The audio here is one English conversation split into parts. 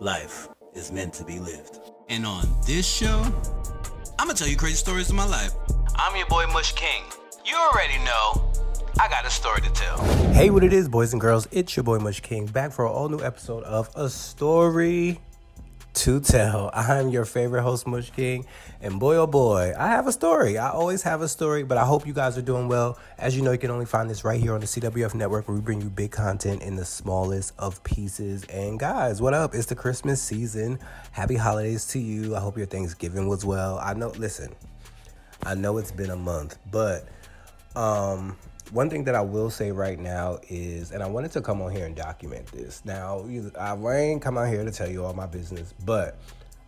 life is meant to be lived. And on this show, I'm gonna tell you crazy stories of my life. I'm your boy Mush King. You already know I got a story to tell. Hey, what it is, boys and girls? It's your boy Mush King back for an all new episode of A Story to Tell. I'm your favorite host, Mush King, and boy oh boy, I have a story. I always have a story, but I hope you guys are doing well. As you know, you can only find this right here on the CWF network where we bring you big content in the smallest of pieces. And guys, what up? It's the Christmas season. Happy holidays to you. I hope your Thanksgiving was well. I know, listen, I know it's been a month, but um one thing that I will say right now is, and I wanted to come on here and document this. Now, I ain't come out here to tell you all my business, but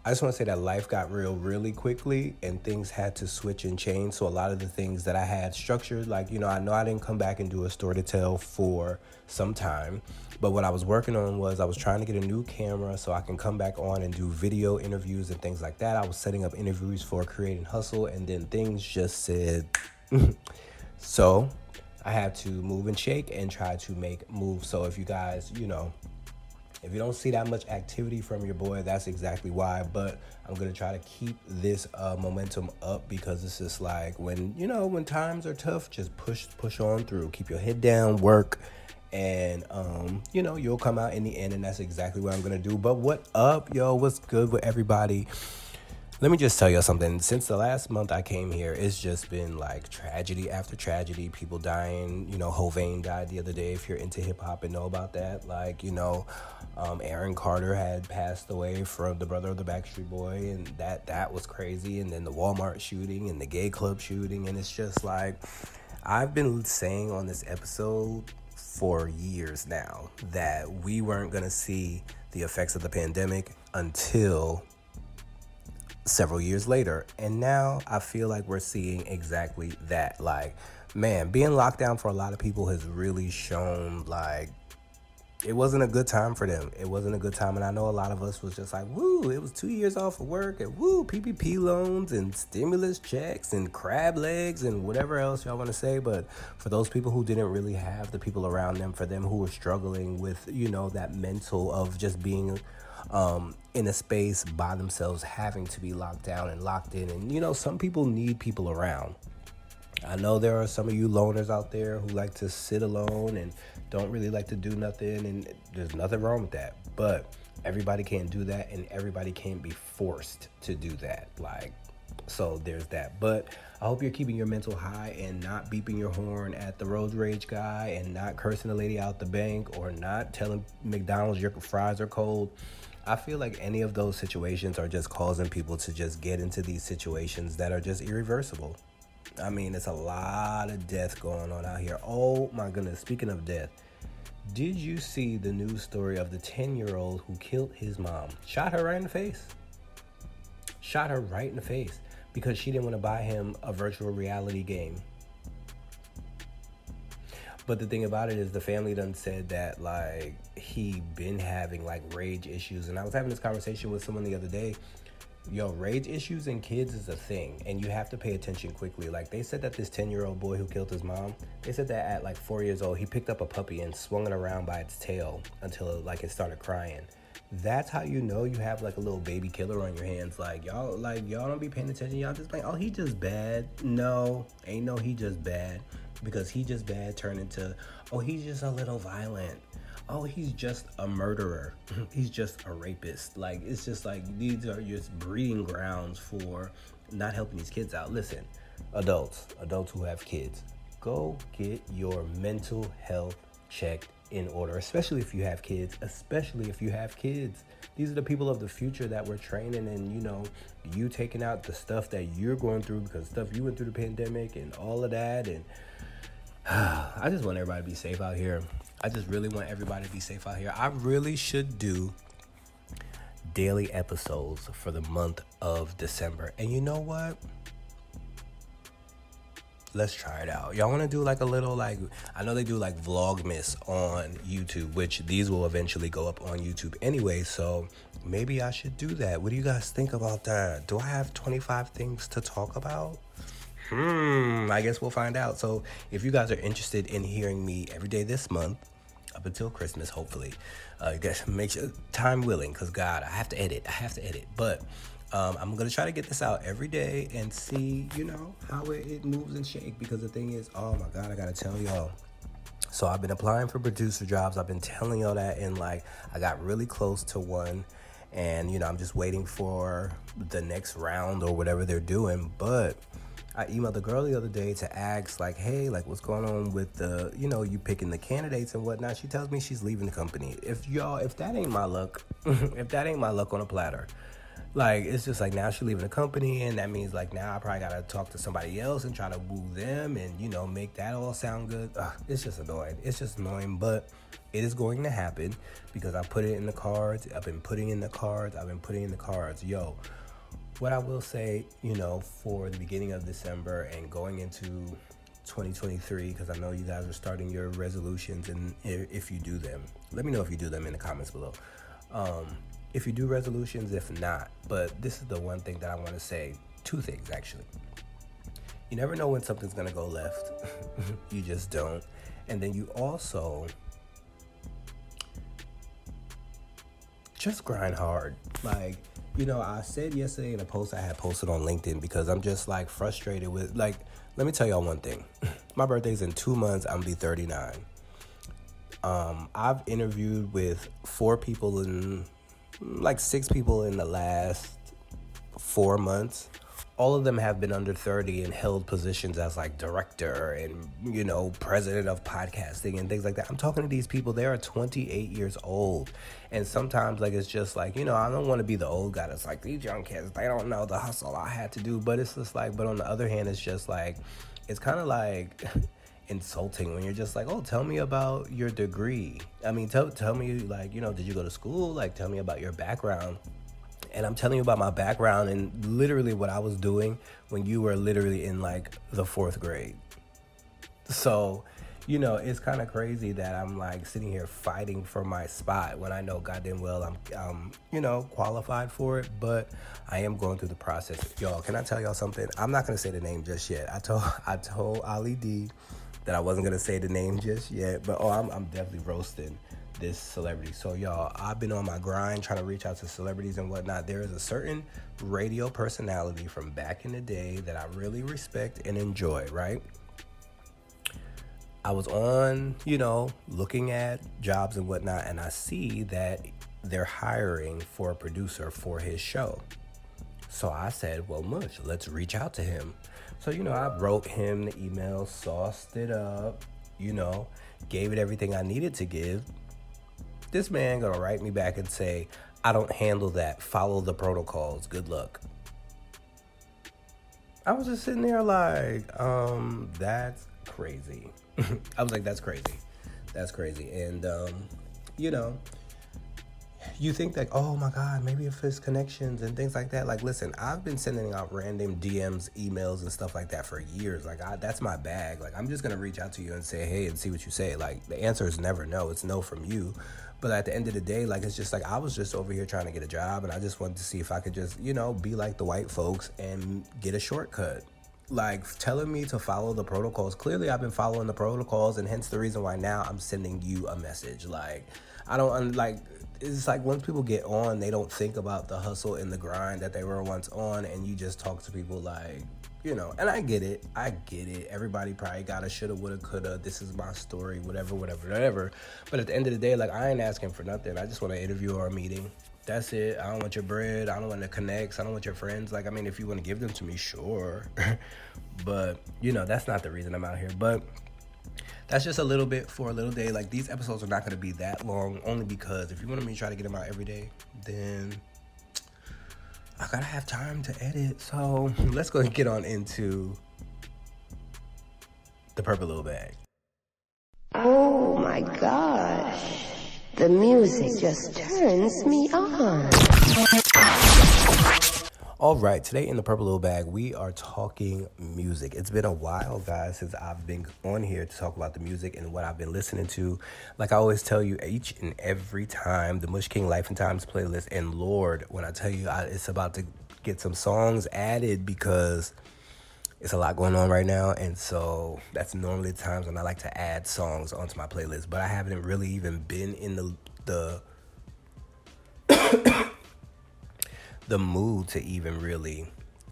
I just want to say that life got real really quickly and things had to switch and change. So, a lot of the things that I had structured, like, you know, I know I didn't come back and do a story to tell for some time, but what I was working on was I was trying to get a new camera so I can come back on and do video interviews and things like that. I was setting up interviews for Creating Hustle, and then things just said, so I have to move and shake and try to make moves. So if you guys, you know, if you don't see that much activity from your boy, that's exactly why. But I'm gonna try to keep this uh, momentum up because it's just like when you know when times are tough, just push push on through. Keep your head down, work, and um, you know you'll come out in the end. And that's exactly what I'm gonna do. But what up, yo? What's good with everybody? Let me just tell you something. Since the last month I came here, it's just been like tragedy after tragedy. People dying. You know, Hovain died the other day. If you're into hip hop and know about that, like you know, um, Aaron Carter had passed away from the brother of the Backstreet Boy, and that that was crazy. And then the Walmart shooting and the gay club shooting, and it's just like I've been saying on this episode for years now that we weren't gonna see the effects of the pandemic until several years later. And now I feel like we're seeing exactly that. Like, man, being locked down for a lot of people has really shown like it wasn't a good time for them. It wasn't a good time. And I know a lot of us was just like, woo, it was two years off of work and woo, PPP loans and stimulus checks and crab legs and whatever else y'all want to say. But for those people who didn't really have the people around them, for them who were struggling with, you know, that mental of just being um, in a space by themselves, having to be locked down and locked in. And you know, some people need people around. I know there are some of you loners out there who like to sit alone and don't really like to do nothing, and there's nothing wrong with that. But everybody can't do that, and everybody can't be forced to do that. Like, so there's that. But I hope you're keeping your mental high and not beeping your horn at the road rage guy and not cursing the lady out the bank or not telling McDonald's your fries are cold. I feel like any of those situations are just causing people to just get into these situations that are just irreversible. I mean, it's a lot of death going on out here. Oh my goodness, speaking of death, did you see the news story of the 10 year old who killed his mom? Shot her right in the face. Shot her right in the face because she didn't want to buy him a virtual reality game. But the thing about it is the family done said that like he been having like rage issues. And I was having this conversation with someone the other day. Yo, rage issues in kids is a thing, and you have to pay attention quickly. Like they said that this 10 year old boy who killed his mom, they said that at like four years old, he picked up a puppy and swung it around by its tail until like it started crying that's how you know you have like a little baby killer on your hands. Like y'all, like y'all don't be paying attention. Y'all just like, oh, he just bad. No, ain't no he just bad because he just bad turned into, oh, he's just a little violent. Oh, he's just a murderer. he's just a rapist. Like it's just like these are just breeding grounds for not helping these kids out. Listen, adults, adults who have kids, go get your mental health checked in order, especially if you have kids, especially if you have kids. These are the people of the future that we're training, and you know, you taking out the stuff that you're going through because stuff you went through the pandemic and all of that. And I just want everybody to be safe out here. I just really want everybody to be safe out here. I really should do daily episodes for the month of December. And you know what? let's try it out. Y'all want to do like a little like I know they do like Vlogmas on YouTube, which these will eventually go up on YouTube anyway. So maybe I should do that. What do you guys think about that? Do I have 25 things to talk about? Hmm, I guess we'll find out. So if you guys are interested in hearing me every day this month up until Christmas, hopefully. Uh, guess make sure time willing, cause God, I have to edit. I have to edit, but. Um, I'm gonna try to get this out every day and see, you know, how it, it moves and shake. Because the thing is, oh my God, I gotta tell y'all, so I've been applying for producer jobs. I've been telling y'all that, and like I got really close to one, and you know I'm just waiting for the next round or whatever they're doing. But I emailed the girl the other day to ask like, hey, like what's going on with the, you know, you picking the candidates and whatnot. She tells me she's leaving the company. If y'all, if that ain't my luck, if that ain't my luck on a platter, like it's just like now she's leaving the company and that means like now i probably gotta talk to somebody else and try to woo them and you know make that all sound good. Ugh, it's just annoying. It's just annoying but it is going to happen because i put it in the cards. I've been putting in the cards. I've been putting in the cards. Yo what i will say you know for the beginning of december and going into 2023 because i know you guys are starting your resolutions and if you do them let me know if you do them in the comments below um, if you do resolutions, if not. But this is the one thing that I want to say. Two things, actually. You never know when something's going to go left. you just don't. And then you also just grind hard. Like, you know, I said yesterday in a post I had posted on LinkedIn because I'm just like frustrated with, like, let me tell y'all one thing. My birthday's in two months, I'm gonna be 39. Um, I've interviewed with four people in like six people in the last four months. All of them have been under 30 and held positions as like director and, you know, president of podcasting and things like that. I'm talking to these people, they are 28 years old. And sometimes, like, it's just like, you know, I don't want to be the old guy that's like, these young kids, they don't know the hustle I had to do. But it's just like, but on the other hand, it's just like, it's kind of like, insulting when you're just like, "Oh, tell me about your degree." I mean, tell tell me like, you know, did you go to school? Like, tell me about your background. And I'm telling you about my background and literally what I was doing when you were literally in like the fourth grade. So, you know, it's kind of crazy that I'm like sitting here fighting for my spot when I know goddamn well I'm, um, you know, qualified for it. But I am going through the process. Y'all, can I tell y'all something? I'm not gonna say the name just yet. I told I told Ali D that I wasn't gonna say the name just yet, but oh, I'm, I'm definitely roasting this celebrity. So y'all, I've been on my grind trying to reach out to celebrities and whatnot. There is a certain radio personality from back in the day that I really respect and enjoy, right? I was on, you know, looking at jobs and whatnot, and I see that they're hiring for a producer for his show. So I said, well, Mush, let's reach out to him. So, you know, I wrote him the email, sauced it up, you know, gave it everything I needed to give. This man gonna write me back and say, I don't handle that. Follow the protocols. Good luck. I was just sitting there like, um, that's crazy. I was like, that's crazy. That's crazy. And um, you know, you think like, oh my God, maybe if it's connections and things like that. Like, listen, I've been sending out random DMs, emails, and stuff like that for years. Like, I, that's my bag. Like, I'm just gonna reach out to you and say, hey, and see what you say. Like, the answer is never no. It's no from you. But at the end of the day, like, it's just like I was just over here trying to get a job, and I just wanted to see if I could just, you know, be like the white folks and get a shortcut like telling me to follow the protocols. Clearly, I've been following the protocols, and hence the reason why now I'm sending you a message. Like, I don't like it's like once people get on, they don't think about the hustle and the grind that they were once on, and you just talk to people like, you know. And I get it, I get it. Everybody probably got a shoulda, woulda, coulda. This is my story, whatever, whatever, whatever. But at the end of the day, like I ain't asking for nothing. I just want to interview or a meeting. That's it. I don't want your bread. I don't want the connects. I don't want your friends. Like I mean, if you want to give them to me, sure. but you know, that's not the reason I'm out here. But that's just a little bit for a little day. Like these episodes are not going to be that long, only because if you want me to try to get them out every day, then I gotta have time to edit. So let's go and get on into the purple little bag. Oh my gosh. The music just turns me on. All right, today in the Purple Little Bag, we are talking music. It's been a while, guys, since I've been on here to talk about the music and what I've been listening to. Like I always tell you, each and every time, the Mush King Life and Times playlist, and Lord, when I tell you I, it's about to get some songs added because it's a lot going on right now, and so that's normally the times when I like to add songs onto my playlist. But I haven't really even been in the the the mood to even really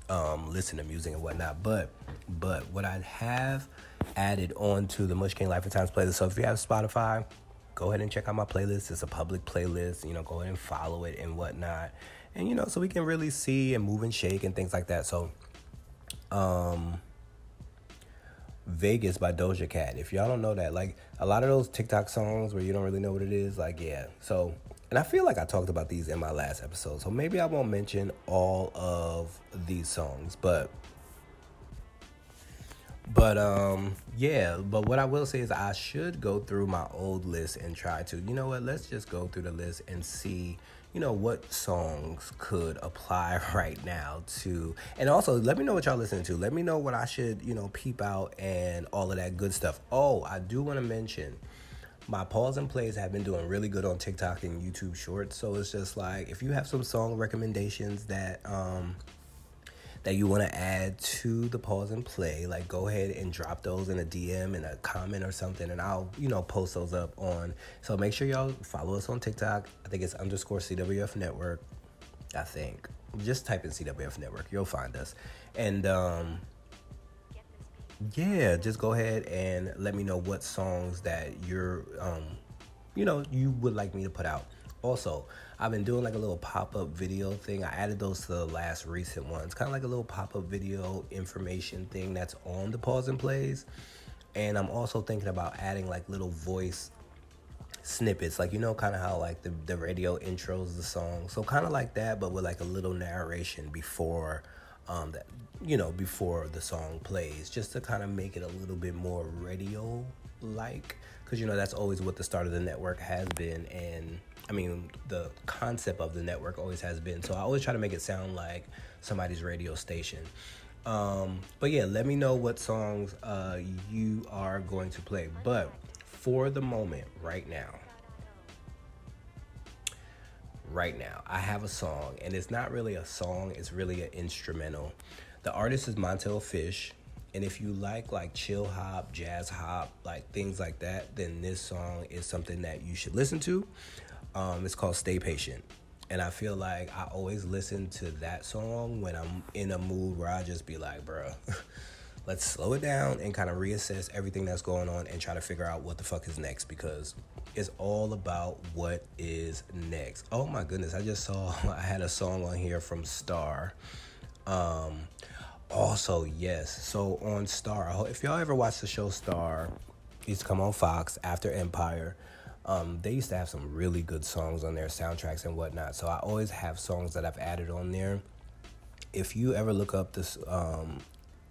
um, listen to music and whatnot. But but what I have added on to the Mush King Life and Times playlist. So if you have Spotify, go ahead and check out my playlist. It's a public playlist. You know, go ahead and follow it and whatnot. And you know, so we can really see and move and shake and things like that. So, um, Vegas by Doja Cat. If y'all don't know that, like a lot of those TikTok songs where you don't really know what it is, like yeah. So and I feel like I talked about these in my last episode, so maybe I won't mention all of these songs, but but um yeah, but what I will say is I should go through my old list and try to, you know what, let's just go through the list and see, you know, what songs could apply right now to and also let me know what y'all listening to. Let me know what I should, you know, peep out and all of that good stuff. Oh, I do want to mention my pause and plays have been doing really good on TikTok and YouTube Shorts. So it's just like if you have some song recommendations that um that you want to add to the pause and play, like go ahead and drop those in a DM and a comment or something, and I'll you know post those up on. So make sure y'all follow us on TikTok. I think it's underscore CWF Network. I think just type in CWF Network, you'll find us, and um yeah, just go ahead and let me know what songs that you're, um, you know, you would like me to put out. Also, I've been doing like a little pop up video thing. I added those to the last recent ones, kind of like a little pop up video information thing that's on the pause and plays. And I'm also thinking about adding like little voice snippets, like you know, kind of how like the, the radio intros the song. So kind of like that, but with like a little narration before um, that you know before the song plays, just to kind of make it a little bit more radio like, because you know that's always what the start of the network has been, and I mean the concept of the network always has been. So I always try to make it sound like somebody's radio station. Um, but yeah, let me know what songs uh, you are going to play. But for the moment, right now, right now. I have a song, and it's not really a song, it's really an instrumental. The artist is Montell Fish, and if you like like chill hop, jazz hop, like things like that, then this song is something that you should listen to. Um, it's called Stay Patient. And I feel like I always listen to that song when I'm in a mood where I just be like, bruh, let's slow it down and kind of reassess everything that's going on and try to figure out what the fuck is next because it's all about what is next. Oh my goodness, I just saw I had a song on here from Star. Um also, yes. So on Star, if y'all ever watch the show Star, used to come on Fox after Empire. Um, they used to have some really good songs on their soundtracks and whatnot. So I always have songs that I've added on there. If you ever look up this, um,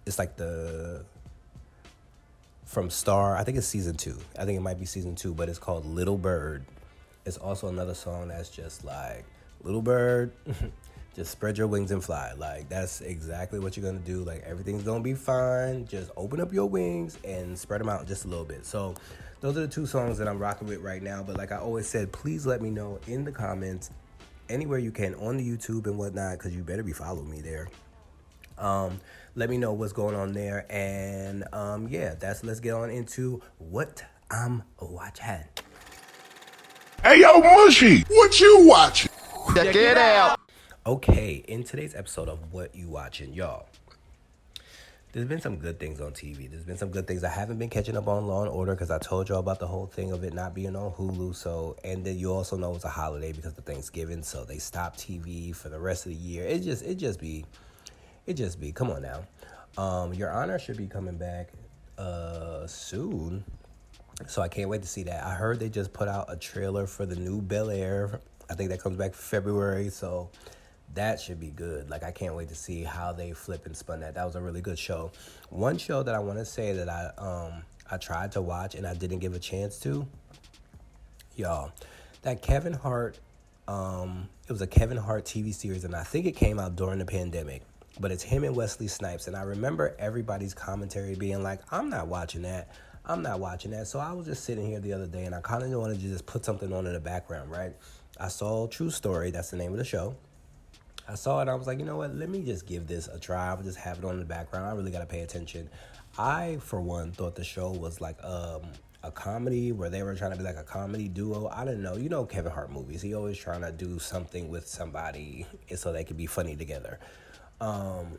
it's like the from Star. I think it's season two. I think it might be season two, but it's called Little Bird. It's also another song that's just like Little Bird, just spread your wings and fly. Like that's exactly what you're gonna do. Like everything's gonna be fine. Just open up your wings and spread them out just a little bit. So those are the two songs that I'm rocking with right now. But like I always said, please let me know in the comments anywhere you can on the YouTube and whatnot, because you better be following me there. Um, let me know what's going on there. And um, yeah, that's let's get on into what I'm watching. Hey yo, Mushy, what you watching? Check it out. Okay, in today's episode of What You Watching, y'all. There's been some good things on TV. There's been some good things. I haven't been catching up on Law and Order because I told y'all about the whole thing of it not being on Hulu. So, and then you also know it's a holiday because of Thanksgiving, so they stopped TV for the rest of the year. It just, it just be it just be. Come on now. Um, Your Honor should be coming back uh, soon. So I can't wait to see that. I heard they just put out a trailer for the new Bel Air. I think that comes back February. So that should be good. Like I can't wait to see how they flip and spun that. That was a really good show. One show that I want to say that I um I tried to watch and I didn't give a chance to. Y'all, that Kevin Hart um it was a Kevin Hart TV series and I think it came out during the pandemic but it's him and Wesley Snipes. And I remember everybody's commentary being like, I'm not watching that. I'm not watching that. So I was just sitting here the other day and I kind of wanted to just put something on in the background, right? I saw True Story, that's the name of the show. I saw it. I was like, you know what? Let me just give this a try. I'll just have it on in the background. I really got to pay attention. I, for one, thought the show was like um, a comedy where they were trying to be like a comedy duo. I didn't know. You know Kevin Hart movies. He always trying to do something with somebody so they could be funny together. Um,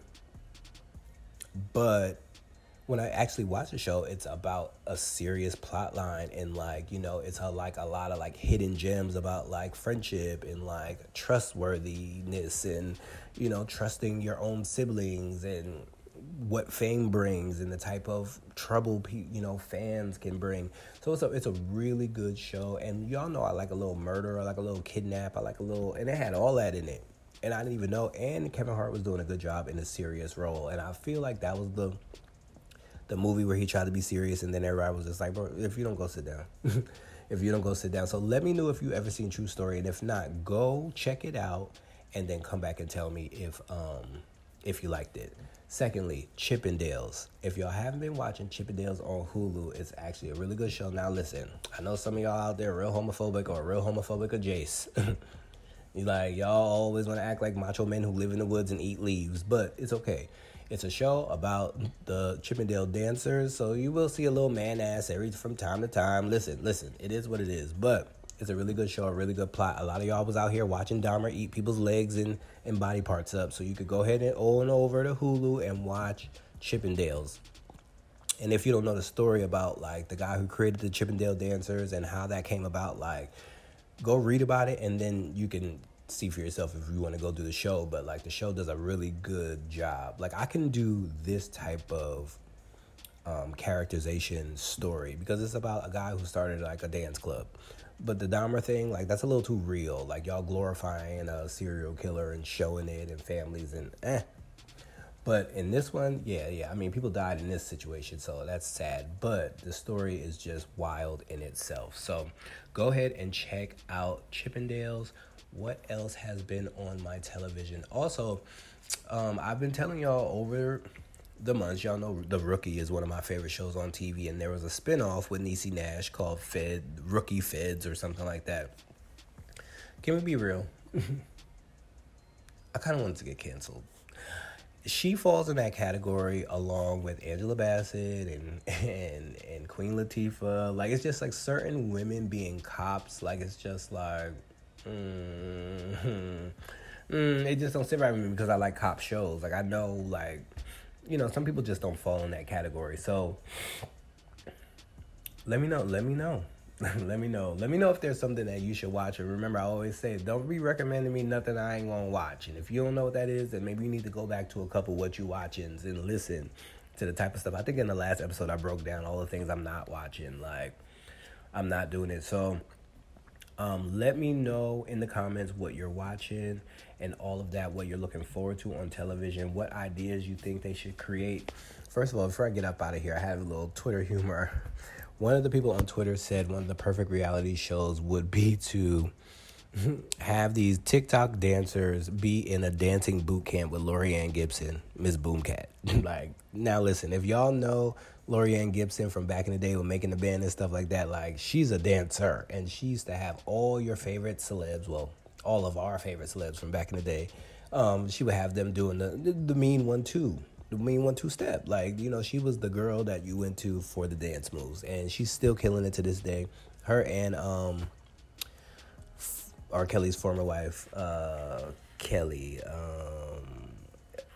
but when I actually watch the show, it's about a serious plot line and like, you know, it's a, like a lot of like hidden gems about like friendship and like trustworthiness and, you know, trusting your own siblings and what fame brings and the type of trouble you know fans can bring. So it's a it's a really good show, and y'all know I like a little murder, I like a little kidnap, I like a little, and it had all that in it, and I didn't even know. And Kevin Hart was doing a good job in a serious role, and I feel like that was the the movie where he tried to be serious and then everybody was just like, bro, if you don't go sit down. if you don't go sit down. So let me know if you ever seen True Story. And if not, go check it out and then come back and tell me if um if you liked it. Secondly, Chippendales. If y'all haven't been watching Chippendales on Hulu, it's actually a really good show. Now listen, I know some of y'all out there real homophobic or real homophobic adjacent. like y'all always want to act like macho men who live in the woods and eat leaves, but it's okay. It's a show about the Chippendale dancers, so you will see a little man ass every from time to time. Listen, listen, it is what it is, but it's a really good show, a really good plot. A lot of y'all was out here watching Dahmer eat people's legs and, and body parts up, so you could go ahead and on over to Hulu and watch Chippendales. And if you don't know the story about like the guy who created the Chippendale dancers and how that came about, like go read about it and then you can see for yourself if you want to go do the show, but like the show does a really good job. Like I can do this type of um, characterization story because it's about a guy who started like a dance club. But the Dahmer thing, like that's a little too real. Like y'all glorifying a serial killer and showing it and families and eh. But in this one, yeah, yeah. I mean, people died in this situation, so that's sad. But the story is just wild in itself. So go ahead and check out Chippendales what else has been on my television? Also, um, I've been telling y'all over the months, y'all know The Rookie is one of my favorite shows on TV, and there was a spinoff with Niecy Nash called Fed Rookie Feds or something like that. Can we be real? I kind of wanted to get canceled. She falls in that category along with Angela Bassett and and and Queen Latifah. Like it's just like certain women being cops. Like it's just like Mm-hmm. Mm, it just don't sit right with me because I like cop shows. Like I know, like you know, some people just don't fall in that category. So let me know. Let me know. let me know. Let me know if there's something that you should watch. And remember, I always say, don't be recommending me nothing I ain't gonna watch. And if you don't know what that is, then maybe you need to go back to a couple what you watching and listen to the type of stuff. I think in the last episode I broke down all the things I'm not watching. Like I'm not doing it. So um, let me know in the comments what you're watching and all of that, what you're looking forward to on television, what ideas you think they should create. First of all, before I get up out of here, I have a little Twitter humor. One of the people on Twitter said one of the perfect reality shows would be to have these TikTok dancers be in a dancing boot camp with Laurieann Gibson, Miss Boomcat. like, now listen, if y'all know Laurieann Gibson from back in the day with making the band and stuff like that. Like she's a dancer, and she used to have all your favorite celebs. Well, all of our favorite celebs from back in the day. Um, she would have them doing the, the, mean one two, the mean one two step. Like you know, she was the girl that you went to for the dance moves, and she's still killing it to this day. Her and um, R. Kelly's former wife, uh, Kelly. Um,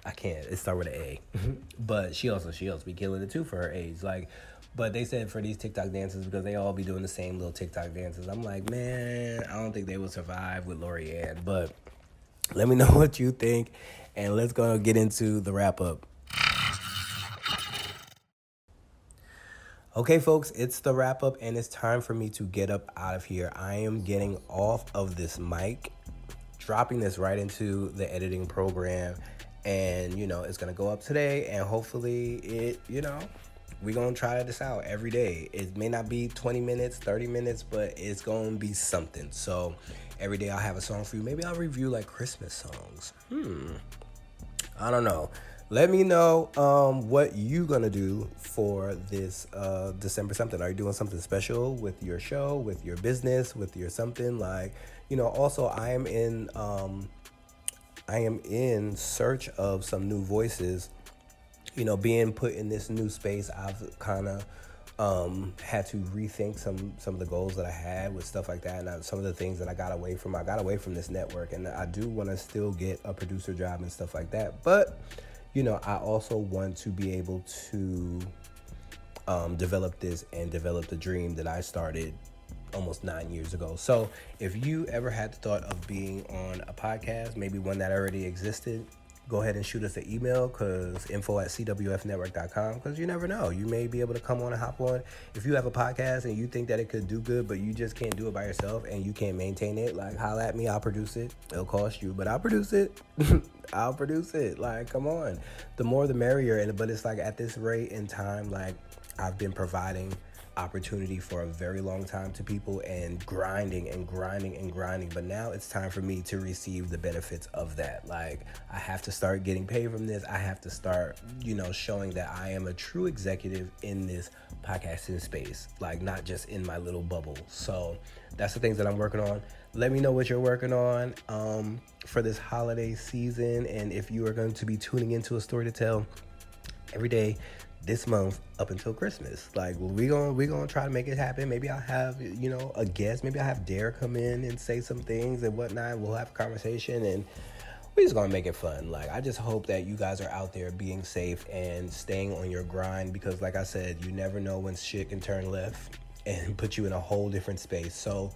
I can't. It start with an A, but she also she also be killing it too for her age. Like, but they said for these TikTok dances because they all be doing the same little TikTok dances. I'm like, man, I don't think they will survive with Laurieann. But let me know what you think, and let's go get into the wrap up. Okay, folks, it's the wrap up, and it's time for me to get up out of here. I am getting off of this mic, dropping this right into the editing program and you know it's gonna go up today and hopefully it you know we're gonna try this out every day. It may not be 20 minutes 30 minutes but it's gonna be something. So every day i'll have a song for you. Maybe i'll review like christmas songs. Hmm. I don't know let me know um, what you gonna do for this uh, december something are you doing something special with your show with your business with your something like you know also i am in um, I am in search of some new voices. You know, being put in this new space, I've kind of um, had to rethink some some of the goals that I had with stuff like that, and I, some of the things that I got away from. I got away from this network, and I do want to still get a producer job and stuff like that. But you know, I also want to be able to um, develop this and develop the dream that I started almost nine years ago. So if you ever had the thought of being on a podcast, maybe one that already existed, go ahead and shoot us an email because info at cwfnetwork.com because you never know. You may be able to come on and hop on. If you have a podcast and you think that it could do good but you just can't do it by yourself and you can't maintain it like holla at me i'll produce it. It'll cost you but i'll produce it. I'll produce it. Like come on. The more the merrier and but it's like at this rate in time like i've been providing opportunity for a very long time to people and grinding and grinding and grinding. But now it's time for me to receive the benefits of that. Like, I have to start getting paid from this. I have to start, you know, showing that I am a true executive in this podcasting space, like, not just in my little bubble. So, that's the things that I'm working on. Let me know what you're working on um, for this holiday season. And if you are going to be tuning into a story to tell every day this month up until Christmas. Like we gonna we gonna try to make it happen. Maybe I'll have you know a guest. Maybe I'll have Dare come in and say some things and whatnot. We'll have a conversation and we just gonna make it fun. Like I just hope that you guys are out there being safe and staying on your grind because, like I said, you never know when shit can turn left and put you in a whole different space. So.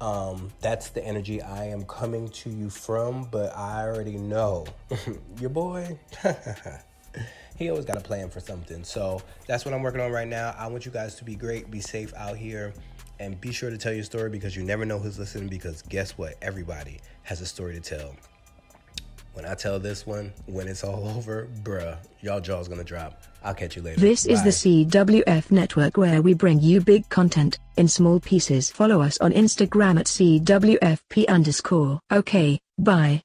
Um, that's the energy I am coming to you from, but I already know your boy. he always got a plan for something. So that's what I'm working on right now. I want you guys to be great, be safe out here, and be sure to tell your story because you never know who's listening. Because guess what? Everybody has a story to tell. When I tell this one, when it's all over, bruh, y'all jaw's gonna drop. I'll catch you later. This is the CWF network where we bring you big content in small pieces. Follow us on Instagram at CWFP underscore. Okay, bye.